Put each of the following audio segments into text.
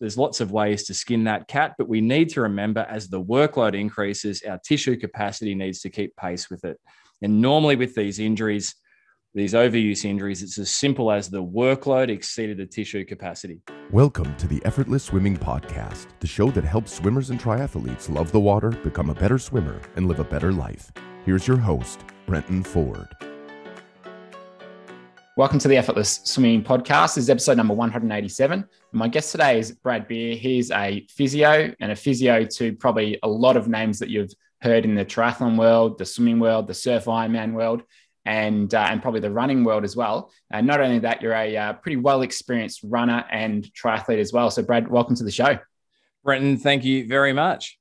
There's lots of ways to skin that cat, but we need to remember as the workload increases, our tissue capacity needs to keep pace with it. And normally with these injuries, these overuse injuries, it's as simple as the workload exceeded the tissue capacity. Welcome to the Effortless Swimming Podcast, the show that helps swimmers and triathletes love the water, become a better swimmer, and live a better life. Here's your host, Brenton Ford. Welcome to the Effortless Swimming Podcast. This is episode number 187. My guest today is Brad Beer. He's a physio and a physio to probably a lot of names that you've heard in the triathlon world, the swimming world, the surf Ironman world and uh, and probably the running world as well. And not only that, you're a uh, pretty well experienced runner and triathlete as well. So, Brad, welcome to the show. Brenton, thank you very much.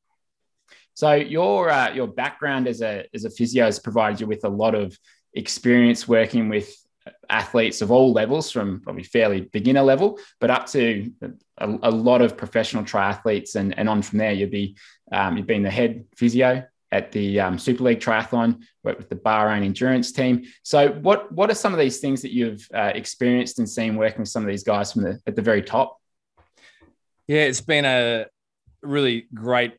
So, your uh, your background as a as a physio has provided you with a lot of experience working with athletes of all levels, from probably fairly beginner level, but up to a, a lot of professional triathletes, and and on from there. You'd be um, you've been the head physio at the um, Super League Triathlon, worked with the Bahrain endurance team. So, what what are some of these things that you've uh, experienced and seen working with some of these guys from the at the very top? Yeah, it's been a really great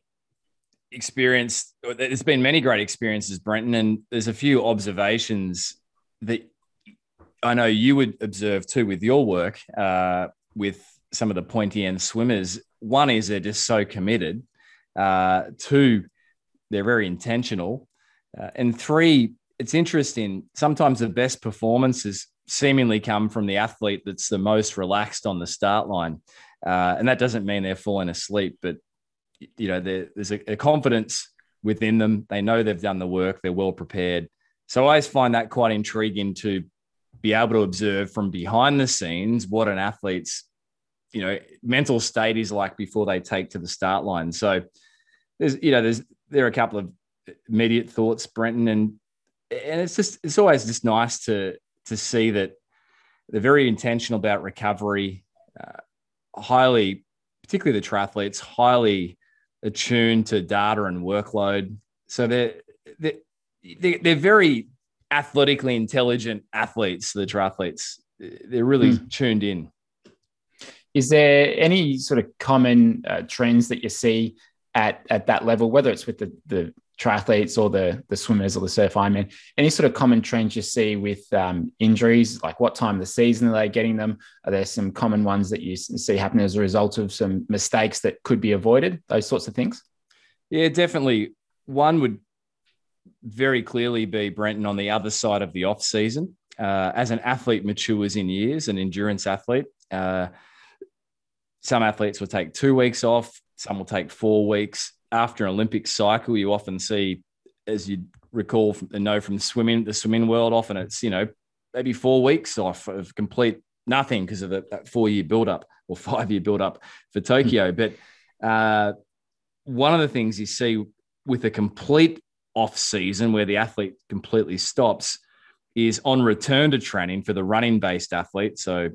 experience. There's been many great experiences, Brenton, and there's a few observations that I know you would observe too with your work uh, with some of the pointy end swimmers. One is they're just so committed. Uh, two, they're very intentional. Uh, and three, it's interesting. Sometimes the best performances seemingly come from the athlete that's the most relaxed on the start line. Uh, and that doesn't mean they're falling asleep, but you know, there's a, a, confidence within them. They know they've done the work. They're well prepared. So I always find that quite intriguing to be able to observe from behind the scenes what an athlete's, you know, mental state is like before they take to the start line. So there's, you know, there's there are a couple of immediate thoughts, Brenton, and and it's just it's always just nice to to see that they're very intentional about recovery, uh, highly, particularly the triathletes, highly attuned to data and workload. So they're they're, they're very athletically intelligent athletes. The triathletes, they're really mm. tuned in. Is there any sort of common uh, trends that you see at at that level, whether it's with the the triathletes or the the swimmers or the surf Ironman, any sort of common trends you see with um, injuries? Like what time of the season are they getting them? Are there some common ones that you see happen as a result of some mistakes that could be avoided? Those sorts of things. Yeah, definitely. One would very clearly be Brenton on the other side of the off season. Uh, as an athlete matures in years, an endurance athlete, uh, some athletes will take two weeks off some will take four weeks. After an Olympic cycle, you often see, as you recall and know from swimming, the swimming world, often it's, you know, maybe four weeks off of complete nothing because of the, that four year build up or five year build up for Tokyo. but uh, one of the things you see with a complete off season where the athlete completely stops is on return to training for the running based athlete. So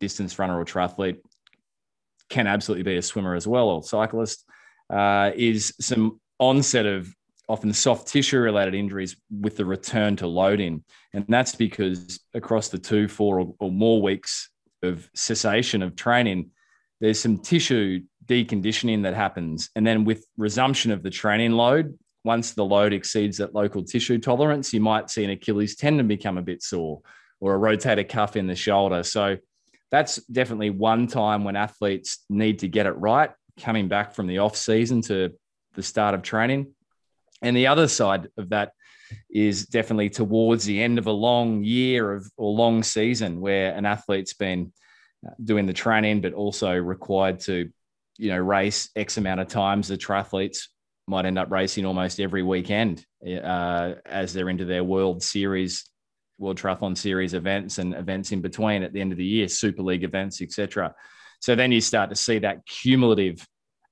distance runner or triathlete, can absolutely be a swimmer as well or cyclist, uh, is some onset of often soft tissue related injuries with the return to loading. And that's because across the two, four, or, or more weeks of cessation of training, there's some tissue deconditioning that happens. And then with resumption of the training load, once the load exceeds that local tissue tolerance, you might see an Achilles tendon become a bit sore or a rotator cuff in the shoulder. So that's definitely one time when athletes need to get it right coming back from the off season to the start of training. And the other side of that is definitely towards the end of a long year of or long season where an athlete's been doing the training, but also required to, you know, race X amount of times. The triathletes might end up racing almost every weekend uh, as they're into their World Series World Triathlon Series events and events in between at the end of the year, Super League events, etc. So then you start to see that cumulative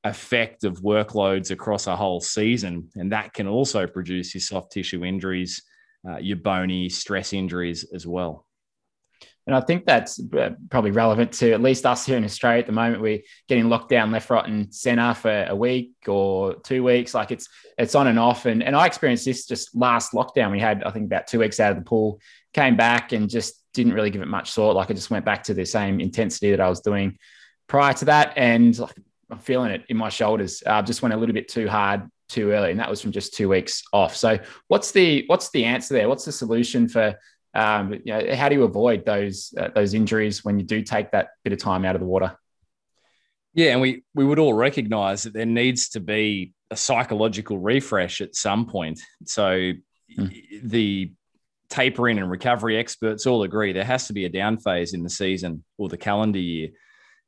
effect of workloads across a whole season, and that can also produce your soft tissue injuries, uh, your bony stress injuries as well. And I think that's uh, probably relevant to at least us here in Australia at the moment. We're getting locked down left, right, and centre for a week or two weeks. Like it's it's on and off. And and I experienced this just last lockdown. We had I think about two weeks out of the pool, came back and just didn't really give it much thought. Like I just went back to the same intensity that I was doing prior to that, and like, I'm feeling it in my shoulders. Uh, just went a little bit too hard too early, and that was from just two weeks off. So, what's the what's the answer there? What's the solution for um, you know, how do you avoid those uh, those injuries when you do take that bit of time out of the water? Yeah, and we we would all recognise that there needs to be a psychological refresh at some point. So mm. the tapering and recovery experts all agree there has to be a down phase in the season or the calendar year.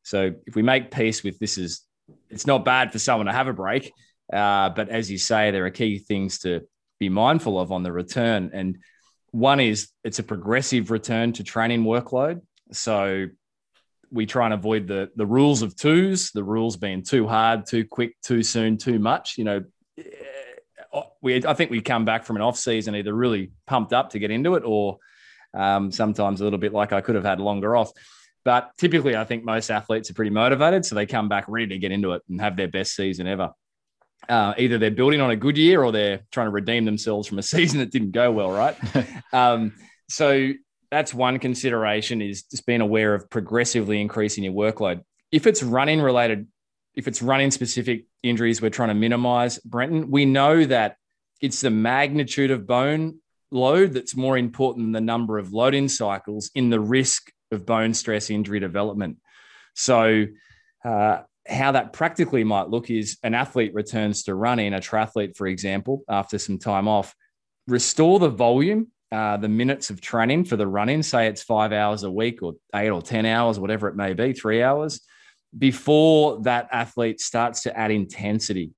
So if we make peace with this is it's not bad for someone to have a break, uh, but as you say, there are key things to be mindful of on the return. And one is it's a progressive return to training workload. So we try and avoid the the rules of twos, the rules being too hard, too quick, too soon, too much. You know, eh, we I think we come back from an off season either really pumped up to get into it, or um, sometimes a little bit like I could have had longer off. But typically, I think most athletes are pretty motivated, so they come back ready to get into it and have their best season ever. Uh, either they're building on a good year or they're trying to redeem themselves from a season that didn't go well, right? um, so that's one consideration is just being aware of progressively increasing your workload. If it's running related, if it's running specific injuries, we're trying to minimize, Brenton. We know that it's the magnitude of bone load that's more important than the number of loading cycles in the risk of bone stress injury development. So, uh, how that practically might look is an athlete returns to running, a triathlete, for example, after some time off, restore the volume, uh, the minutes of training for the running, say it's five hours a week or eight or 10 hours, whatever it may be, three hours, before that athlete starts to add intensity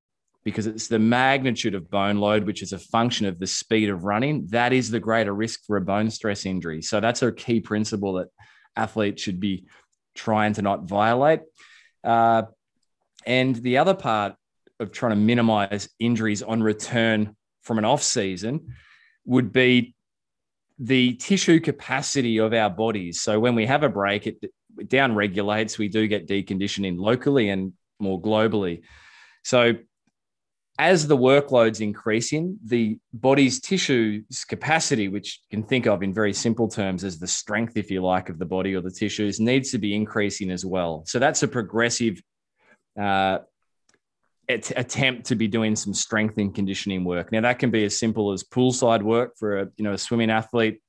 because it's the magnitude of bone load, which is a function of the speed of running. That is the greater risk for a bone stress injury. So that's a key principle that athletes should be trying to not violate. Uh, and the other part of trying to minimize injuries on return from an off season would be the tissue capacity of our bodies. So when we have a break, it, down regulates. We do get deconditioning locally and more globally. So as the workload's increasing, the body's tissues capacity, which you can think of in very simple terms as the strength, if you like, of the body or the tissues, needs to be increasing as well. So that's a progressive uh, attempt to be doing some strength and conditioning work. Now that can be as simple as poolside work for a you know a swimming athlete,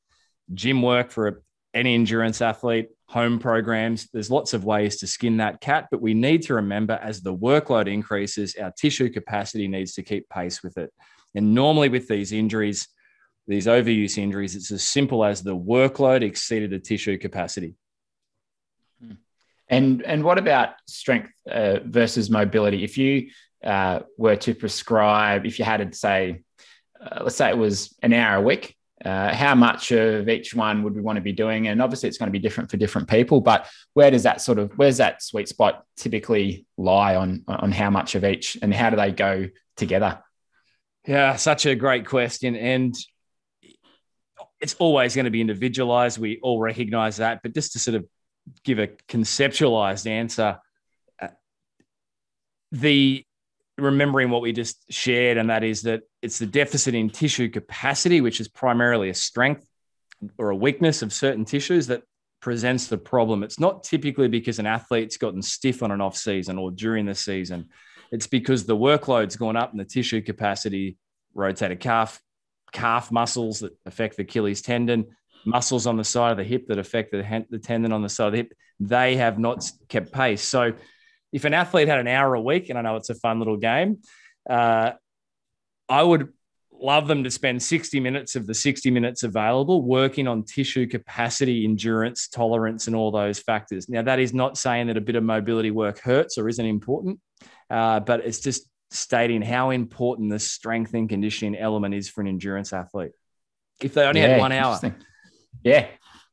gym work for a, any endurance athlete, home programs. There's lots of ways to skin that cat, but we need to remember as the workload increases, our tissue capacity needs to keep pace with it. And normally with these injuries, these overuse injuries, it's as simple as the workload exceeded the tissue capacity. And and what about strength uh, versus mobility? If you uh, were to prescribe, if you had to say, uh, let's say it was an hour a week, uh, how much of each one would we want to be doing? And obviously, it's going to be different for different people. But where does that sort of where's that sweet spot typically lie on on how much of each, and how do they go together? Yeah, such a great question, and it's always going to be individualized. We all recognize that, but just to sort of give a conceptualized answer, uh, the remembering what we just shared, and that is that it's the deficit in tissue capacity, which is primarily a strength or a weakness of certain tissues that presents the problem. It's not typically because an athlete's gotten stiff on an off season or during the season. It's because the workload's gone up and the tissue capacity, rotator cuff, calf muscles that affect the Achilles tendon, muscles on the side of the hip that affect the, the tendon on the side of the hip, they have not kept pace. So if an athlete had an hour a week, and I know it's a fun little game, uh, I would love them to spend 60 minutes of the 60 minutes available working on tissue capacity, endurance, tolerance, and all those factors. Now, that is not saying that a bit of mobility work hurts or isn't important, uh, but it's just stating how important the strength and conditioning element is for an endurance athlete. If they only yeah, had one hour. Yeah,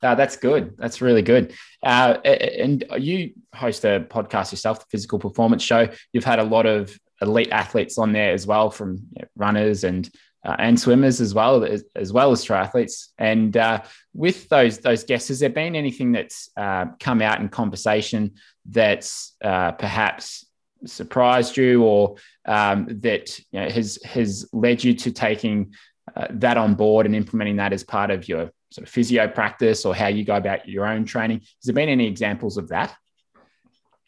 uh, that's good. That's really good. Uh, and you host a podcast yourself, the Physical Performance Show. You've had a lot of elite athletes on there as well, from you know, runners and uh, and swimmers as well as, as well as triathletes. And uh, with those those guests, has there been anything that's uh, come out in conversation that's uh, perhaps surprised you or um, that you know, has has led you to taking that on board and implementing that as part of your sort of physio practice or how you go about your own training. Has there been any examples of that?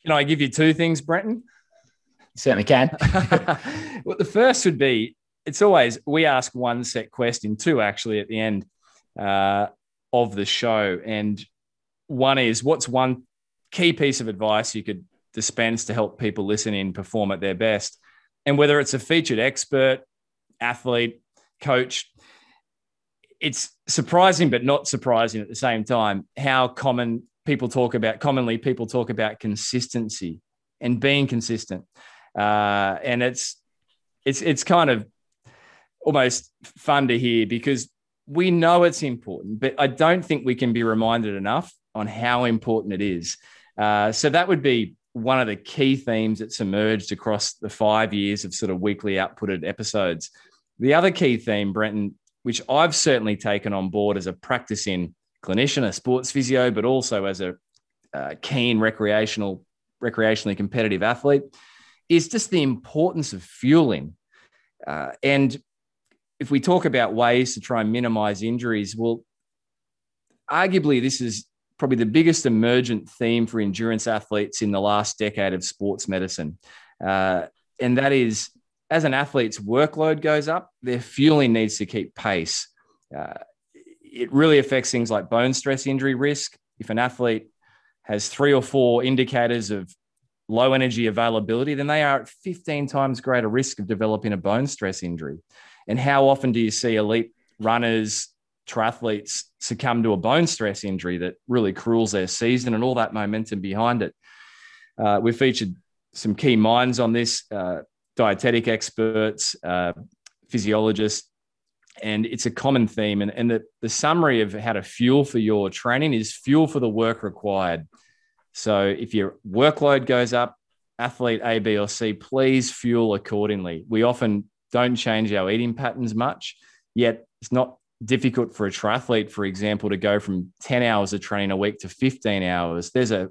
Can I give you two things, Brenton? certainly can. well, the first would be it's always we ask one set question, two actually at the end uh, of the show. And one is what's one key piece of advice you could dispense to help people listening perform at their best? And whether it's a featured expert, athlete, coach, it's surprising but not surprising at the same time how common people talk about commonly people talk about consistency and being consistent. Uh, and it's it's it's kind of almost fun to hear because we know it's important but i don't think we can be reminded enough on how important it is. Uh, so that would be one of the key themes that's emerged across the five years of sort of weekly outputted episodes. The other key theme brenton which I've certainly taken on board as a practicing clinician, a sports physio, but also as a uh, keen recreational, recreationally competitive athlete, is just the importance of fueling. Uh, and if we talk about ways to try and minimize injuries, well, arguably this is probably the biggest emergent theme for endurance athletes in the last decade of sports medicine. Uh, and that is as an athlete's workload goes up, their fueling needs to keep pace. Uh, it really affects things like bone stress injury risk. If an athlete has three or four indicators of low energy availability, then they are at 15 times greater risk of developing a bone stress injury. And how often do you see elite runners, triathletes succumb to a bone stress injury that really cruels their season and all that momentum behind it? Uh, we've featured some key minds on this. Uh, dietetic experts, uh, physiologists, and it's a common theme. And, and the, the summary of how to fuel for your training is fuel for the work required. So if your workload goes up, athlete A, B, or C, please fuel accordingly. We often don't change our eating patterns much, yet it's not difficult for a triathlete, for example, to go from 10 hours of training a week to 15 hours. There's a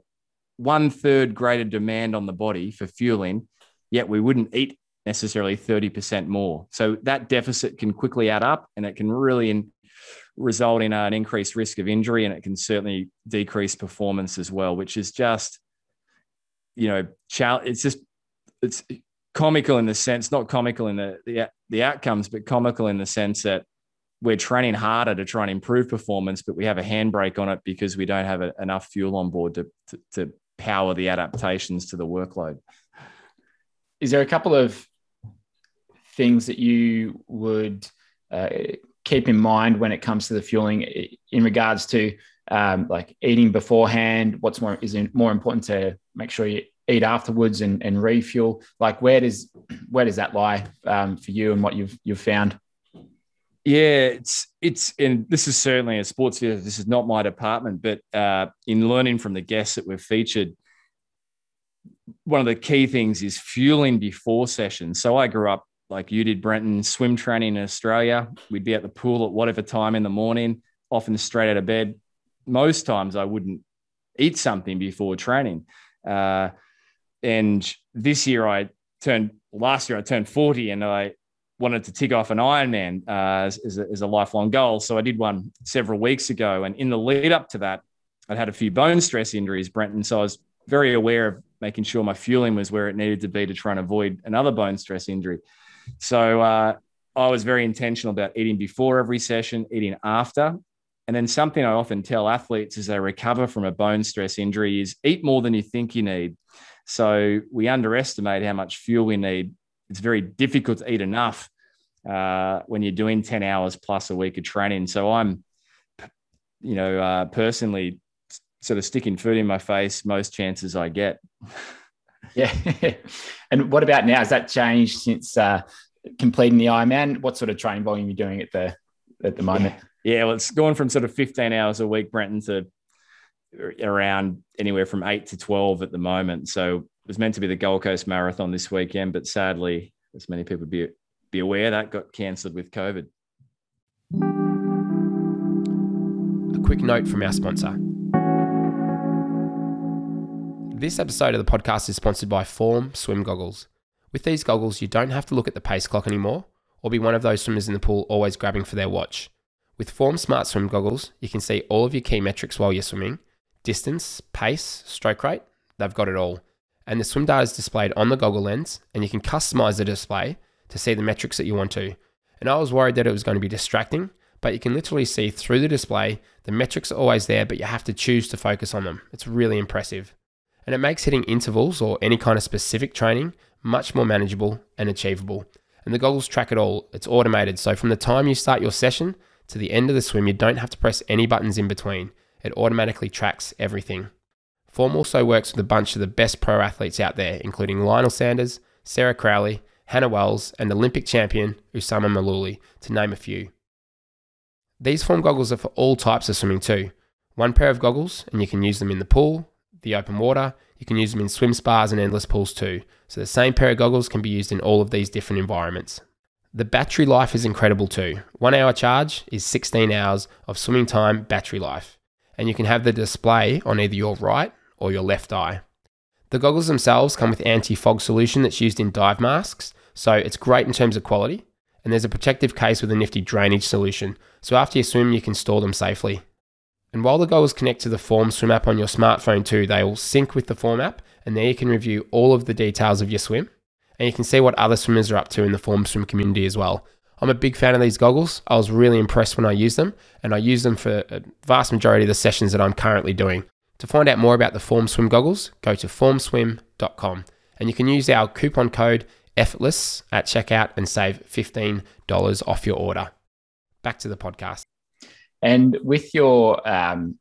one third greater demand on the body for fueling yet we wouldn't eat necessarily 30% more. So that deficit can quickly add up and it can really in, result in an increased risk of injury and it can certainly decrease performance as well, which is just, you know, it's just, it's comical in the sense, not comical in the, the, the outcomes, but comical in the sense that we're training harder to try and improve performance, but we have a handbrake on it because we don't have a, enough fuel on board to, to, to power the adaptations to the workload is there a couple of things that you would uh, keep in mind when it comes to the fueling in regards to um, like eating beforehand? What's more is it more important to make sure you eat afterwards and, and refuel? Like where does where does that lie um, for you and what you've you've found? Yeah, it's it's and this is certainly a sports video. This is not my department, but uh, in learning from the guests that we've featured, one of the key things is fueling before sessions. So I grew up like you did, Brenton, swim training in Australia. We'd be at the pool at whatever time in the morning, often straight out of bed. Most times I wouldn't eat something before training. Uh, and this year I turned, last year I turned 40 and I wanted to tick off an Ironman uh, as, as, a, as a lifelong goal. So I did one several weeks ago. And in the lead up to that, I'd had a few bone stress injuries, Brenton. So I was very aware of making sure my fueling was where it needed to be to try and avoid another bone stress injury. So uh, I was very intentional about eating before every session, eating after. And then something I often tell athletes as they recover from a bone stress injury is eat more than you think you need. So we underestimate how much fuel we need. It's very difficult to eat enough uh, when you're doing 10 hours plus a week of training. So I'm, you know, uh, personally sort of sticking food in my face most chances I get. yeah. and what about now? Has that changed since uh, completing the Ironman? What sort of training volume are you doing at the at the moment? Yeah. yeah, well, it's gone from sort of 15 hours a week, Brenton, to around anywhere from eight to 12 at the moment. So it was meant to be the Gold Coast Marathon this weekend, but sadly, as many people be be aware, that got cancelled with COVID. A quick note from our sponsor. This episode of the podcast is sponsored by Form Swim Goggles. With these goggles, you don't have to look at the pace clock anymore or be one of those swimmers in the pool always grabbing for their watch. With Form Smart Swim Goggles, you can see all of your key metrics while you're swimming distance, pace, stroke rate, they've got it all. and the swim data is displayed on the goggle lens, and you can customize the display to see the metrics that you want to. And I was worried that it was going to be distracting, but you can literally see through the display. The metrics are always there, but you have to choose to focus on them. It's really impressive. And it makes hitting intervals or any kind of specific training much more manageable and achievable. And the goggles track it all, it's automated. So from the time you start your session to the end of the swim, you don't have to press any buttons in between. It automatically tracks everything. Form also works with a bunch of the best pro athletes out there, including Lionel Sanders, Sarah Crowley, Hannah Wells, and Olympic champion Oussama Mellouli, to name a few. These form goggles are for all types of swimming too. One pair of goggles, and you can use them in the pool, the open water, you can use them in swim spas and endless pools too. So the same pair of goggles can be used in all of these different environments. The battery life is incredible too. One hour charge is 16 hours of swimming time battery life. And you can have the display on either your right or your left eye. The goggles themselves come with anti-fog solution that's used in dive masks, so it's great in terms of quality. And there's a protective case with a nifty drainage solution, so after you swim you can store them safely. And while the goggles connect to the Form Swim app on your smartphone too, they will sync with the Form app, and there you can review all of the details of your swim, and you can see what other swimmers are up to in the Form Swim community as well. I'm a big fan of these goggles. I was really impressed when I used them, and I use them for a vast majority of the sessions that I'm currently doing. To find out more about the Form Swim goggles, go to formswim.com and you can use our coupon code effortless at checkout and save $15 off your order. Back to the podcast. And with your, um,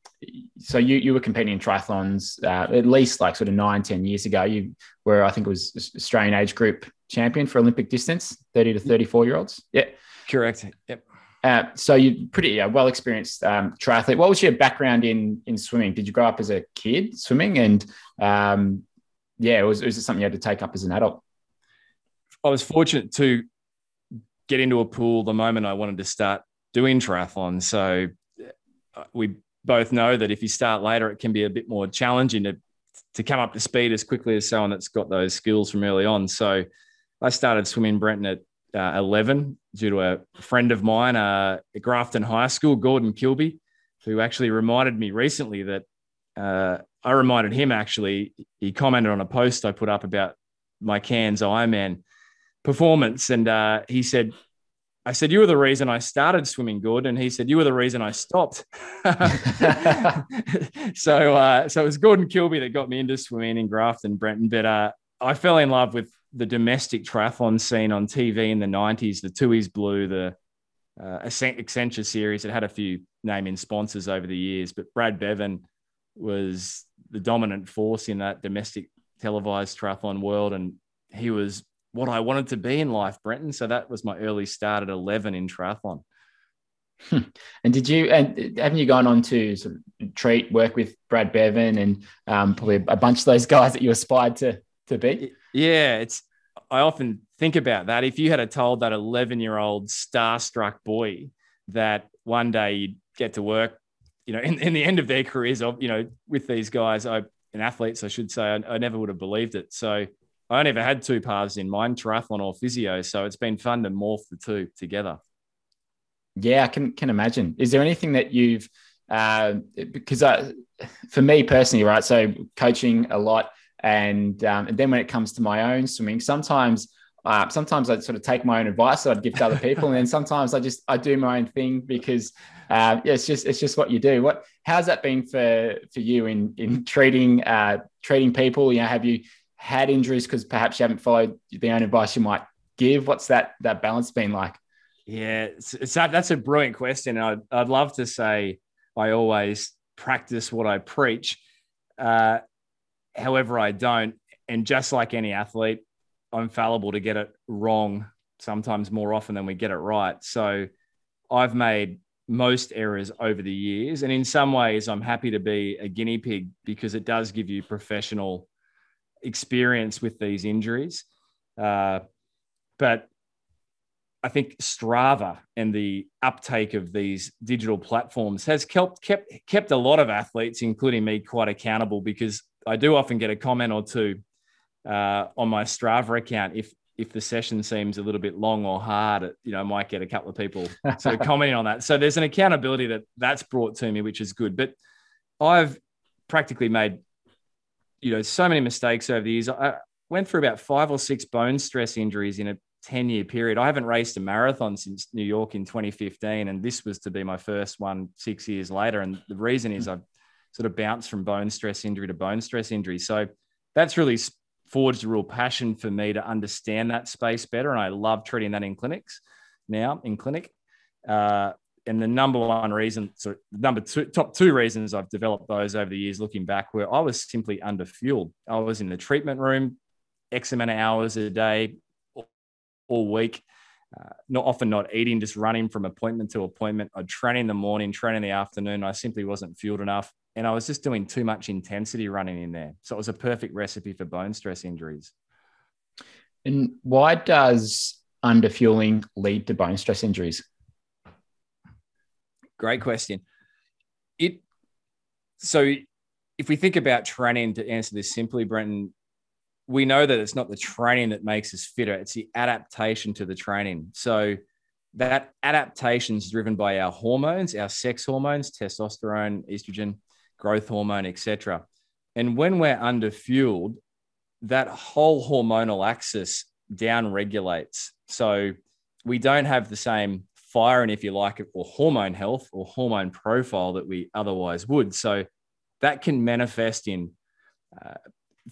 so you, you were competing in triathlons uh, at least like sort of nine, 10 years ago. You were, I think it was Australian age group champion for Olympic distance, 30 to 34 year olds. Yeah. Correct. Yep. Uh, so you're pretty uh, well experienced um, triathlete. What was your background in in swimming? Did you grow up as a kid swimming, and um, yeah, was was it something you had to take up as an adult? I was fortunate to get into a pool the moment I wanted to start doing triathlon. So uh, we both know that if you start later, it can be a bit more challenging to to come up to speed as quickly as someone that's got those skills from early on. So I started swimming Brenton at uh, 11 due to a friend of mine uh, at Grafton High School, Gordon Kilby, who actually reminded me recently that uh, I reminded him actually, he commented on a post I put up about my Cairns Ironman performance. And uh, he said, I said, You were the reason I started swimming good. And he said, You were the reason I stopped. so, uh, so it was Gordon Kilby that got me into swimming in Grafton, Brenton. But uh, I fell in love with the domestic triathlon scene on TV in the 90s, the Tooheys Blue, the uh, Accenture series. It had a few name in sponsors over the years, but Brad Beven was the dominant force in that domestic televised triathlon world. And he was what I wanted to be in life, Brenton. So that was my early start at 11 in triathlon. And did you and haven't you gone on to sort of treat work with Brad Beven and um, probably a bunch of those guys that you aspired to to be? Yeah, it's I often think about that. If you had told that 11 year old starstruck boy that one day you'd get to work, you know, in, in the end of their careers, of you know, with these guys, I and athletes, I should say, I, I never would have believed it. So I only ever had two paths in mind, triathlon or physio. So it's been fun to morph the two together. Yeah, I can can imagine. Is there anything that you've uh, because I, for me personally, right? So coaching a lot and, um, and then when it comes to my own swimming, sometimes uh, sometimes I sort of take my own advice that I'd give to other people, and then sometimes I just I do my own thing because uh, yeah, it's just it's just what you do. What how's that been for for you in in treating uh, treating people? You know, have you had injuries because perhaps you haven't followed the own advice you might give? What's that that balance been like? Yeah, it's, it's that's a brilliant question. I'd I'd love to say I always practice what I preach. Uh, However, I don't. And just like any athlete, I'm fallible to get it wrong sometimes more often than we get it right. So I've made most errors over the years. And in some ways, I'm happy to be a guinea pig because it does give you professional experience with these injuries. Uh, but I think Strava and the uptake of these digital platforms has kept, kept, kept a lot of athletes, including me, quite accountable because I do often get a comment or two uh, on my Strava account if if the session seems a little bit long or hard. It, you know, I might get a couple of people sort of commenting on that. So there's an accountability that that's brought to me, which is good. But I've practically made you know, so many mistakes over the years. I went through about five or six bone stress injuries in a 10 year period. I haven't raced a marathon since New York in 2015, and this was to be my first one six years later. And the reason is I've sort of bounced from bone stress injury to bone stress injury. So that's really forged a real passion for me to understand that space better. And I love treating that in clinics now in clinic. Uh, and the number one reason, so number two, top two reasons I've developed those over the years looking back were I was simply underfueled. I was in the treatment room X amount of hours a day all week. Uh, not often not eating, just running from appointment to appointment. I'd train in the morning, train in the afternoon. I simply wasn't fueled enough. And I was just doing too much intensity running in there. So it was a perfect recipe for bone stress injuries. And why does underfueling lead to bone stress injuries? Great question. It so if we think about training to answer this simply, Brenton, we know that it's not the training that makes us fitter, it's the adaptation to the training. So that adaptation is driven by our hormones, our sex hormones, testosterone, estrogen, growth hormone, etc. And when we're under fueled, that whole hormonal axis down regulates. So we don't have the same fire and if you like it, or hormone health or hormone profile that we otherwise would. So that can manifest in uh,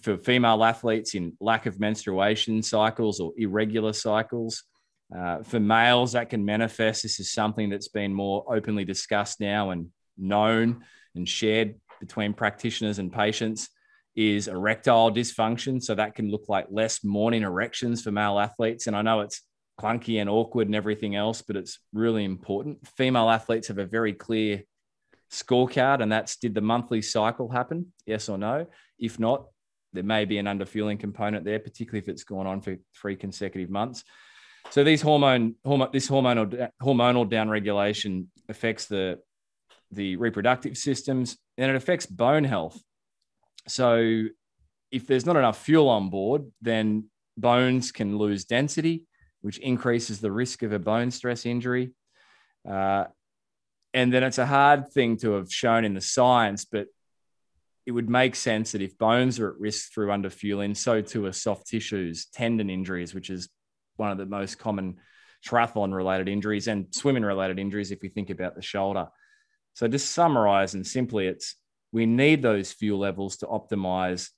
for female athletes in lack of menstruation cycles or irregular cycles. Uh, for males, that can manifest. This is something that's been more openly discussed now and known and shared between practitioners and patients is erectile dysfunction. So that can look like less morning erections for male athletes. And I know it's clunky and awkward and everything else, but it's really important. Female athletes have a very clear scorecard, and that's did the monthly cycle happen? Yes or no? If not, there may be an underfueling component there, particularly if it's gone on for three consecutive months. So these hormone, hormone this hormonal hormonal downregulation affects the the reproductive systems and it affects bone health. So if there's not enough fuel on board, then bones can lose density, which increases the risk of a bone stress injury. Uh, and then it's a hard thing to have shown in the science, but it would make sense that if bones are at risk through underfueling, so too are soft tissues, tendon injuries, which is one of the most common triathlon related injuries and swimming related injuries if we think about the shoulder. So, just summarize and simply, it's we need those fuel levels to optimize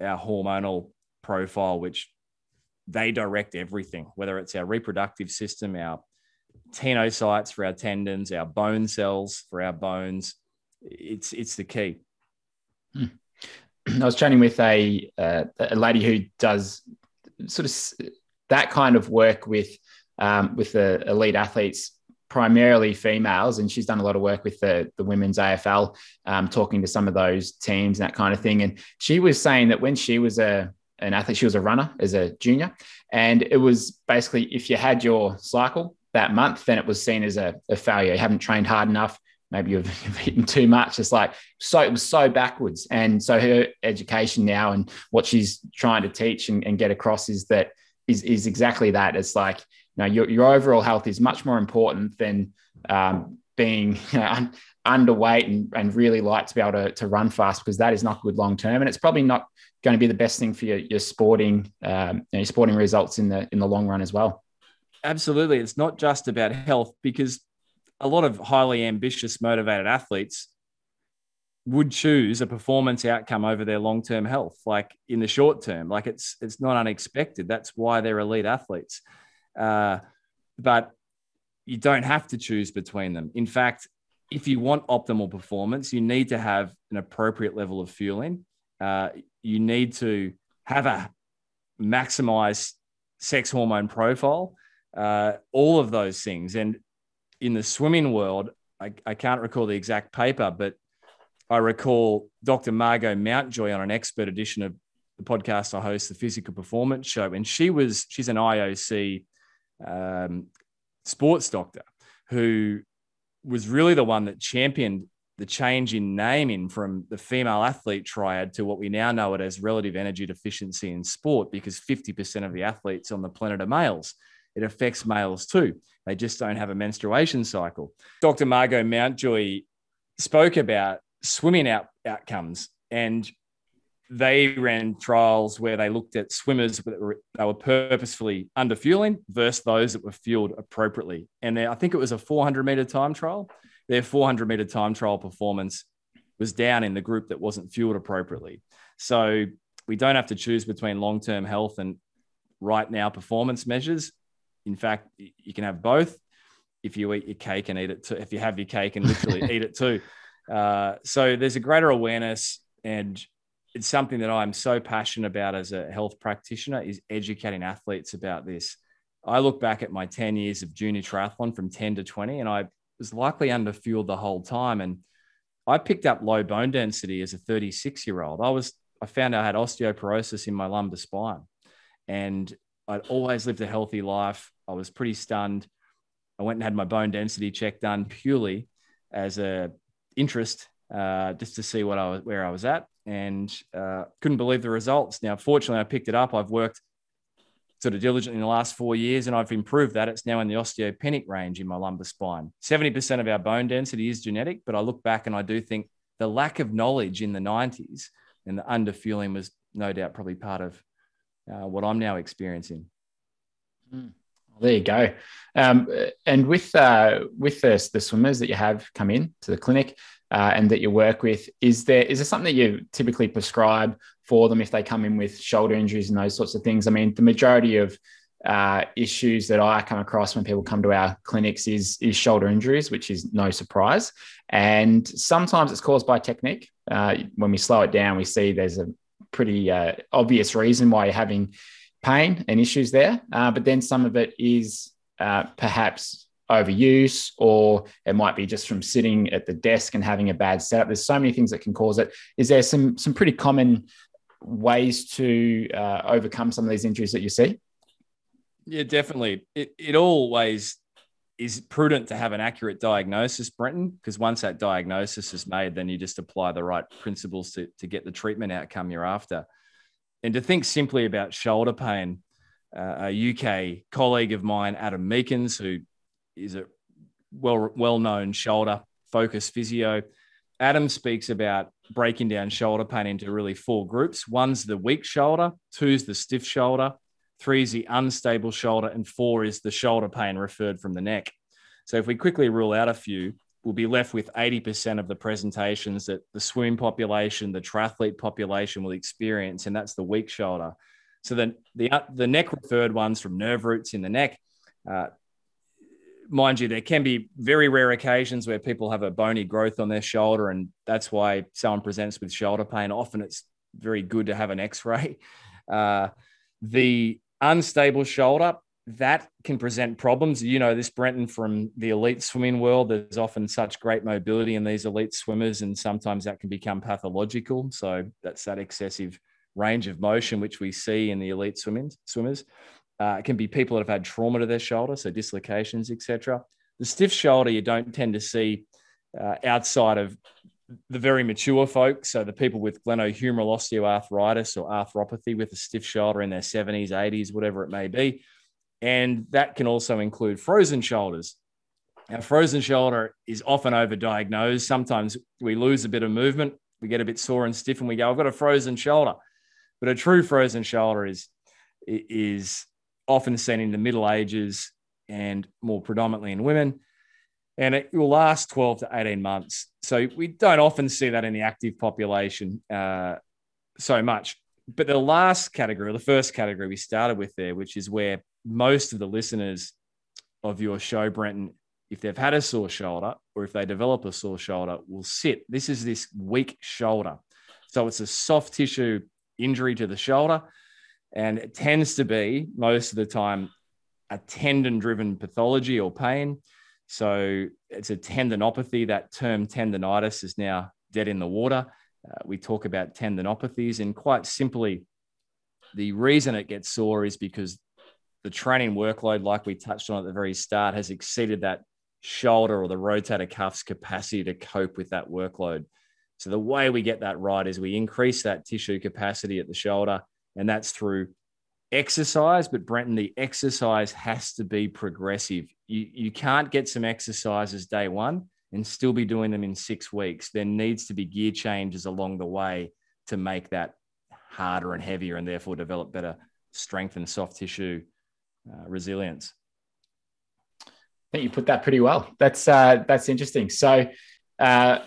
our hormonal profile, which they direct everything, whether it's our reproductive system, our tenocytes for our tendons, our bone cells for our bones. It's it's the key. Hmm. I was chatting with a uh, a lady who does sort of that kind of work with um, with the elite athletes, primarily females, and she's done a lot of work with the the women's AFL, um, talking to some of those teams and that kind of thing. And she was saying that when she was a an athlete, she was a runner as a junior, and it was basically if you had your cycle that month, then it was seen as a, a failure. You haven't trained hard enough maybe you've, you've eaten too much. It's like so it was so backwards. And so her education now and what she's trying to teach and, and get across is that is is exactly that. It's like you know your, your overall health is much more important than um, being you know, un, underweight and, and really like to be able to, to run fast because that is not good long term and it's probably not going to be the best thing for your, your sporting um, your sporting results in the in the long run as well. Absolutely, it's not just about health because a lot of highly ambitious, motivated athletes would choose a performance outcome over their long-term health like in the short term. Like it's it's not unexpected. That's why they're elite athletes. Uh, but you don't have to choose between them. In fact if you want optimal performance you need to have an appropriate level of fueling uh, you need to have a maximized sex hormone profile uh, all of those things and in the swimming world, I, I can't recall the exact paper, but I recall Dr. Margot Mountjoy on an expert edition of the podcast I host, the Physical Performance Show, and she was she's an IOC um, sports doctor who was really the one that championed the change in naming from the female athlete triad to what we now know it as relative energy deficiency in sport because 50% of the athletes on the planet are males it affects males too. They just don't have a menstruation cycle. Dr. Margot Mountjoy spoke about swimming out outcomes and they ran trials where they looked at swimmers that were, they were purposefully under fueling versus those that were fueled appropriately. And I think it was a 400 meter time trial. Their 400 meter time trial performance was down in the group that wasn't fueled appropriately. So we don't have to choose between long term health and right now performance measures. In fact, you can have both if you eat your cake and eat it too. If you have your cake and literally eat it too. Uh, so there's a greater awareness and it's something that I'm so passionate about as a health practitioner is educating athletes about this. I look back at my 10 years of junior triathlon from 10 to 20, and I was likely underfueled the whole time. And I picked up low bone density as a 36 year old. I was, I found I had osteoporosis in my lumbar spine and I'd always lived a healthy life. I was pretty stunned. I went and had my bone density check done purely as a interest, uh, just to see what I was, where I was at and uh, couldn't believe the results. Now, fortunately, I picked it up. I've worked sort of diligently in the last four years, and I've improved that. It's now in the osteopenic range in my lumbar spine. 70% of our bone density is genetic, but I look back and I do think the lack of knowledge in the 90s and the underfueling was no doubt probably part of uh, what I'm now experiencing. Mm. There you go. Um, and with uh, with the, the swimmers that you have come in to the clinic, uh, and that you work with. Is there is there something that you typically prescribe for them if they come in with shoulder injuries and those sorts of things? I mean, the majority of uh, issues that I come across when people come to our clinics is is shoulder injuries, which is no surprise. And sometimes it's caused by technique. Uh, when we slow it down, we see there's a pretty uh, obvious reason why you're having pain and issues there. Uh, but then some of it is uh, perhaps overuse, or it might be just from sitting at the desk and having a bad setup. There's so many things that can cause it. Is there some some pretty common ways to uh, overcome some of these injuries that you see? Yeah, definitely. It it always is prudent to have an accurate diagnosis, Brenton, because once that diagnosis is made, then you just apply the right principles to, to get the treatment outcome you're after. And to think simply about shoulder pain, uh, a UK colleague of mine, Adam Meakins, who is a well well known shoulder focused physio. Adam speaks about breaking down shoulder pain into really four groups. One's the weak shoulder, two's the stiff shoulder, three is the unstable shoulder, and four is the shoulder pain referred from the neck. So if we quickly rule out a few, we'll be left with 80% of the presentations that the swim population, the triathlete population will experience, and that's the weak shoulder. So then the, the neck referred ones from nerve roots in the neck, uh, mind you, there can be very rare occasions where people have a bony growth on their shoulder, and that's why someone presents with shoulder pain. Often it's very good to have an x ray. Uh, the unstable shoulder, that can present problems. You know, this Brenton from the elite swimming world, there's often such great mobility in these elite swimmers, and sometimes that can become pathological. So that's that excessive range of motion which we see in the elite swimming, swimmers. Uh, it can be people that have had trauma to their shoulder, so dislocations, etc. The stiff shoulder you don't tend to see uh, outside of the very mature folks, so the people with glenohumeral osteoarthritis or arthropathy with a stiff shoulder in their 70s, 80s, whatever it may be. And that can also include frozen shoulders. Now, frozen shoulder is often overdiagnosed. Sometimes we lose a bit of movement, we get a bit sore and stiff, and we go, I've got a frozen shoulder. But a true frozen shoulder is, is often seen in the Middle Ages and more predominantly in women. And it will last 12 to 18 months. So we don't often see that in the active population uh, so much. But the last category, the first category we started with there, which is where most of the listeners of your show, Brenton, if they've had a sore shoulder or if they develop a sore shoulder, will sit. This is this weak shoulder. So it's a soft tissue injury to the shoulder and it tends to be most of the time a tendon driven pathology or pain. So it's a tendinopathy. That term tendonitis is now dead in the water. Uh, we talk about tendinopathies, and quite simply, the reason it gets sore is because the training workload, like we touched on at the very start, has exceeded that shoulder or the rotator cuff's capacity to cope with that workload. So the way we get that right is we increase that tissue capacity at the shoulder and that's through exercise. But Brenton, the exercise has to be progressive. You, you can't get some exercises day one and still be doing them in six weeks. There needs to be gear changes along the way to make that harder and heavier and therefore develop better strength and soft tissue uh, resilience. I think you put that pretty well. That's uh, that's interesting. So, uh,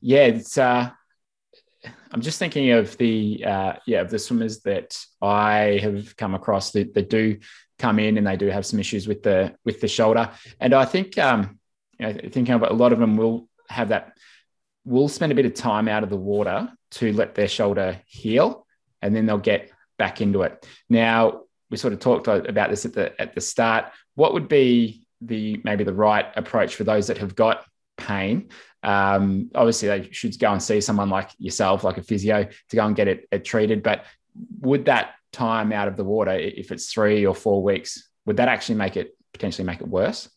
yeah, it's. Uh, I'm just thinking of the uh, yeah of the swimmers that I have come across that, that do come in and they do have some issues with the with the shoulder, and I think um, you know, thinking about a lot of them will have that will spend a bit of time out of the water to let their shoulder heal, and then they'll get back into it. Now, we sort of talked about this at the at the start. What would be the maybe the right approach for those that have got pain? Um, obviously, they should go and see someone like yourself, like a physio, to go and get it, it treated. But would that time out of the water, if it's three or four weeks, would that actually make it potentially make it worse?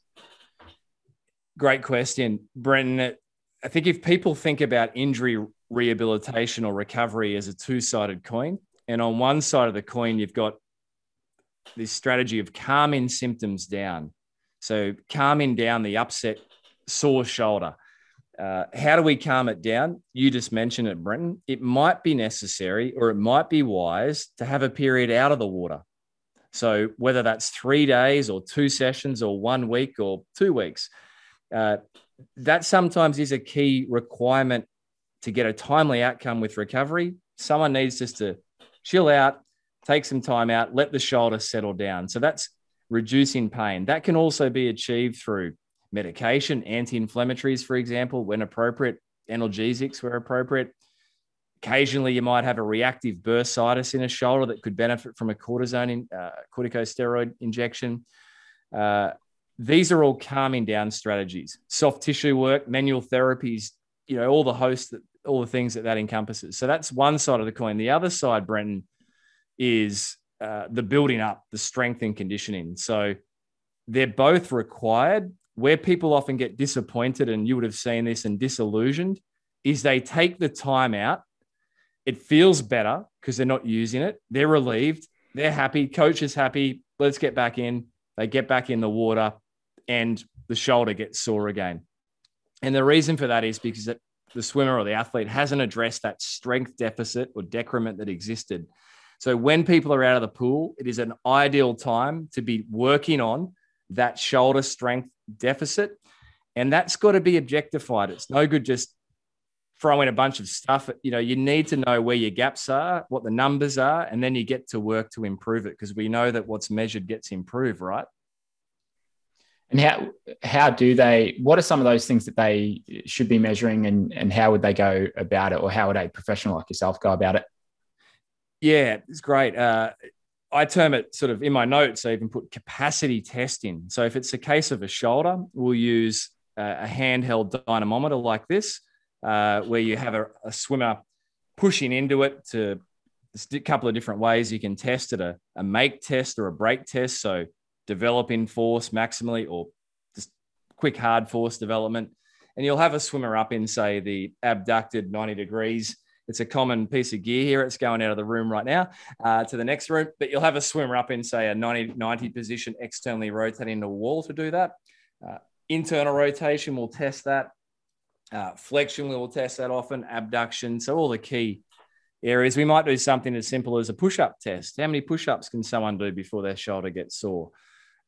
Great question, Brenton. I think if people think about injury rehabilitation or recovery as a two sided coin, and on one side of the coin, you've got this strategy of calming symptoms down. So, calming down the upset, sore shoulder. Uh, how do we calm it down? You just mentioned it, Brenton. It might be necessary or it might be wise to have a period out of the water. So, whether that's three days or two sessions or one week or two weeks, uh, that sometimes is a key requirement to get a timely outcome with recovery. Someone needs just to chill out, take some time out, let the shoulder settle down. So that's reducing pain. That can also be achieved through medication, anti inflammatories, for example, when appropriate, analgesics where appropriate. Occasionally, you might have a reactive bursitis in a shoulder that could benefit from a cortisone, in, uh, corticosteroid injection. Uh, these are all calming down strategies. Soft tissue work, manual therapies, you know, all the hosts all the things that that encompasses. So that's one side of the coin. The other side, Brenton, is uh, the building up, the strength and conditioning. So they're both required. Where people often get disappointed, and you would have seen this and disillusioned, is they take the time out. It feels better because they're not using it. They're relieved. They're happy. Coach is happy. Let's get back in. They get back in the water and the shoulder gets sore again. And the reason for that is because it, the swimmer or the athlete hasn't addressed that strength deficit or decrement that existed. So when people are out of the pool, it is an ideal time to be working on that shoulder strength deficit. And that's got to be objectified. It's no good just throwing a bunch of stuff. You know, you need to know where your gaps are, what the numbers are, and then you get to work to improve it because we know that what's measured gets improved, right? And how how do they? What are some of those things that they should be measuring, and and how would they go about it, or how would a professional like yourself go about it? Yeah, it's great. Uh, I term it sort of in my notes. I even put capacity testing. So if it's a case of a shoulder, we'll use a handheld dynamometer like this, uh, where you have a, a, swimmer pushing into it to a couple of different ways you can test it a, a make test or a break test. So developing force maximally or just quick hard force development. And you'll have a swimmer up in, say, the abducted 90 degrees. It's a common piece of gear here. It's going out of the room right now uh, to the next room. But you'll have a swimmer up in, say, a 90, 90 position, externally rotating the wall to do that. Uh, internal rotation we'll test that. Uh, flexion we will test that often. Abduction. So all the key areas. We might do something as simple as a push-up test. How many push-ups can someone do before their shoulder gets sore?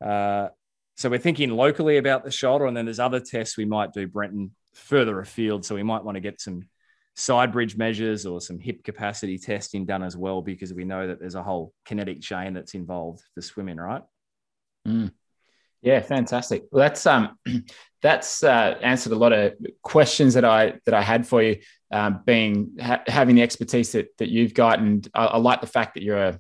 Uh, so we're thinking locally about the shoulder, and then there's other tests we might do, Brenton, further afield. So we might want to get some side bridge measures or some hip capacity testing done as well, because we know that there's a whole kinetic chain that's involved for swimming, right? Mm. Yeah, fantastic. Well, that's um, that's uh, answered a lot of questions that I that I had for you. Um, being ha- having the expertise that that you've got, and I, I like the fact that you're a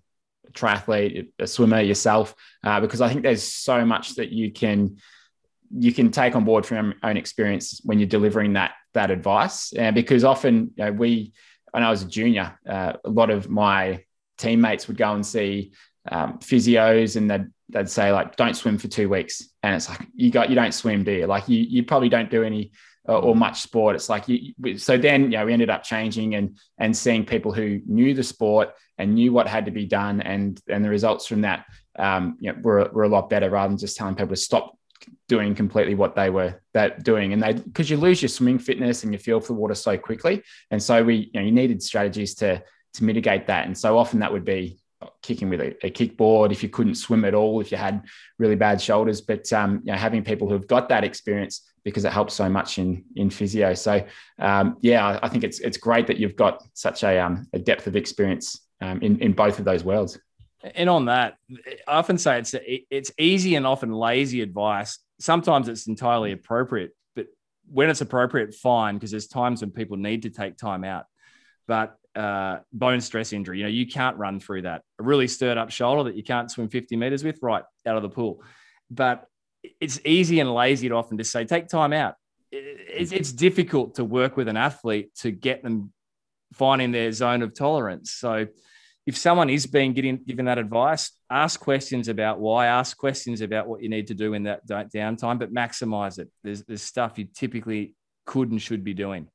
triathlete, a swimmer yourself, uh, because I think there's so much that you can you can take on board from your own experience when you're delivering that that advice. And because often you know, we, when I was a junior, uh, a lot of my teammates would go and see um, physios, and they'd they'd say like, "Don't swim for two weeks," and it's like you got you don't swim, do you? Like you you probably don't do any uh, or much sport. It's like you, so then you know we ended up changing and and seeing people who knew the sport and knew what had to be done, and and the results from that um, you know, were were a lot better rather than just telling people to stop doing completely what they were that doing and they because you lose your swimming fitness and you feel for the water so quickly and so we you know you needed strategies to to mitigate that. And so often that would be kicking with a, a kickboard if you couldn't swim at all, if you had really bad shoulders. But um, you know, having people who've got that experience because it helps so much in in physio. So um, yeah, I, I, think it's it's great that you've got such a, um, a depth of experience um, in in both of those worlds. And on that, I often say it's it's easy and often lazy advice. Sometimes it's entirely appropriate, but when it's appropriate, fine, because there's times when people need to take time out. But uh, bone stress injury, you know, you can't run through that. A really stirred up shoulder that you can't swim 50 meters with, right out of the pool. But it's easy and lazy to often just say, take time out. It's, it's difficult to work with an athlete to get them finding their zone of tolerance. So if someone is being getting, given that advice, ask questions about why, ask questions about what you need to do in that downtime, but maximize it. There's, there's stuff you typically could and should be doing.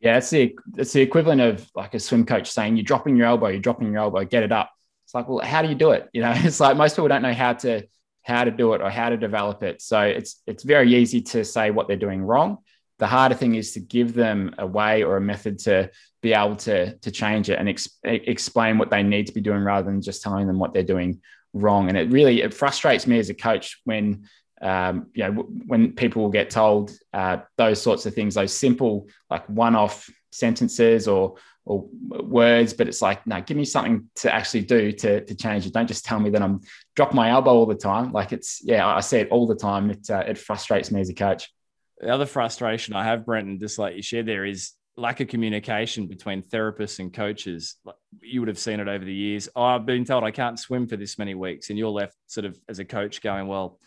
Yeah, it's the it's the equivalent of like a swim coach saying you're dropping your elbow, you're dropping your elbow, get it up. It's like, well, how do you do it? You know, it's like most people don't know how to how to do it or how to develop it. So it's it's very easy to say what they're doing wrong. The harder thing is to give them a way or a method to be able to to change it and ex- explain what they need to be doing rather than just telling them what they're doing wrong. And it really it frustrates me as a coach when um, you know when people get told uh, those sorts of things, those simple like one-off sentences or or words, but it's like, no, give me something to actually do to, to change it. Don't just tell me that I'm dropping my elbow all the time. Like it's, yeah, I say it all the time. It, uh, it frustrates me as a coach. The other frustration I have, Brenton, just like you shared there, is lack of communication between therapists and coaches. You would have seen it over the years. Oh, I've been told I can't swim for this many weeks, and you're left sort of as a coach going, "Well,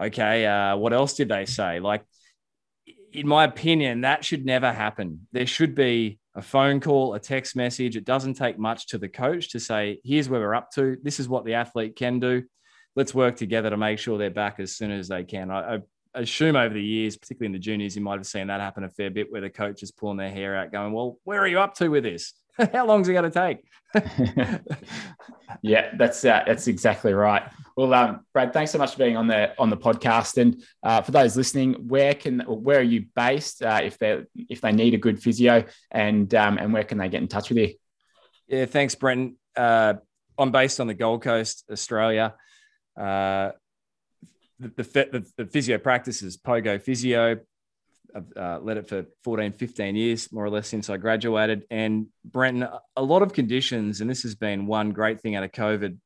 okay, uh, what else did they say?" Like, in my opinion, that should never happen. There should be a phone call, a text message. It doesn't take much to the coach to say, "Here's where we're up to. This is what the athlete can do." Let's work together to make sure they're back as soon as they can. I, I assume over the years, particularly in the juniors, you might have seen that happen a fair bit where the coach is pulling their hair out, going, Well, where are you up to with this? How long is it going to take? yeah, that's uh, that's exactly right. Well, um, Brad, thanks so much for being on the on the podcast. And uh, for those listening, where can where are you based uh, if they if they need a good physio, and um, and where can they get in touch with you? Yeah, thanks, Brenton. Uh, I'm based on the Gold Coast, Australia. The, the, the, physio practices, Pogo Physio. I've uh, led it for 14, 15 years, more or less, since I graduated. And Brenton, a lot of conditions, and this has been one great thing out of COVID,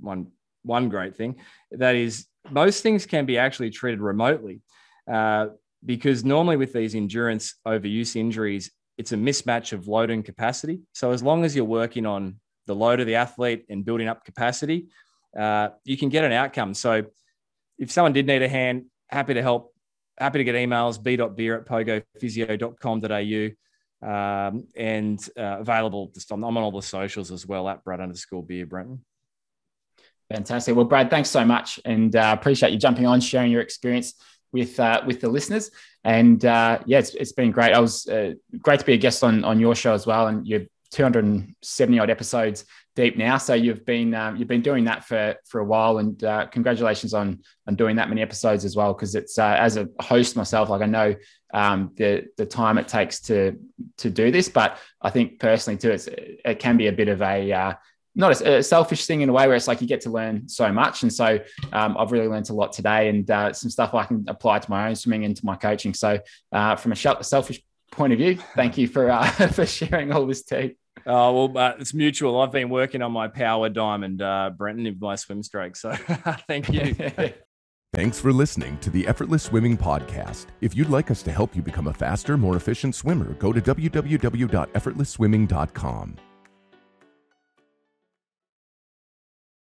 one, one great thing, that is most things can be actually treated remotely. Uh, because normally with these endurance overuse injuries, it's a mismatch of load and capacity. So as long as you're working on the load of the athlete and building up capacity, uh, you can get an outcome. So if someone did need a hand, happy to help. Happy to get emails b.beer at pogophysio.com.au um, and uh, available. Just I'm, I'm on all the socials as well at Brad underscore beer Brenton. Fantastic. Well, Brad, thanks so much, and uh, appreciate you jumping on, sharing your experience with uh, with the listeners. And uh, yeah, it's, it's been great. I was uh, great to be a guest on on your show as well, and you're 270 odd episodes deep now. So you've been um, you've been doing that for for a while, and uh, congratulations on on doing that many episodes as well. Because it's uh, as a host myself, like I know um, the the time it takes to to do this, but I think personally too, it's it can be a bit of a uh, not a, a, selfish thing in a way where it's like you get to learn so much. And so um, I've really learned a lot today and uh, some stuff I can apply to my own swimming and to my coaching. So uh, from a selfish point of view, thank you for uh, for sharing all this too. Oh well, uh, it's mutual. I've been working on my power diamond, uh, Brenton, in my swim stroke. So thank you. Thanks for listening to the Effortless Swimming Podcast. If you'd like us to help you become a faster, more efficient swimmer, go to www.effortlessswimming.com.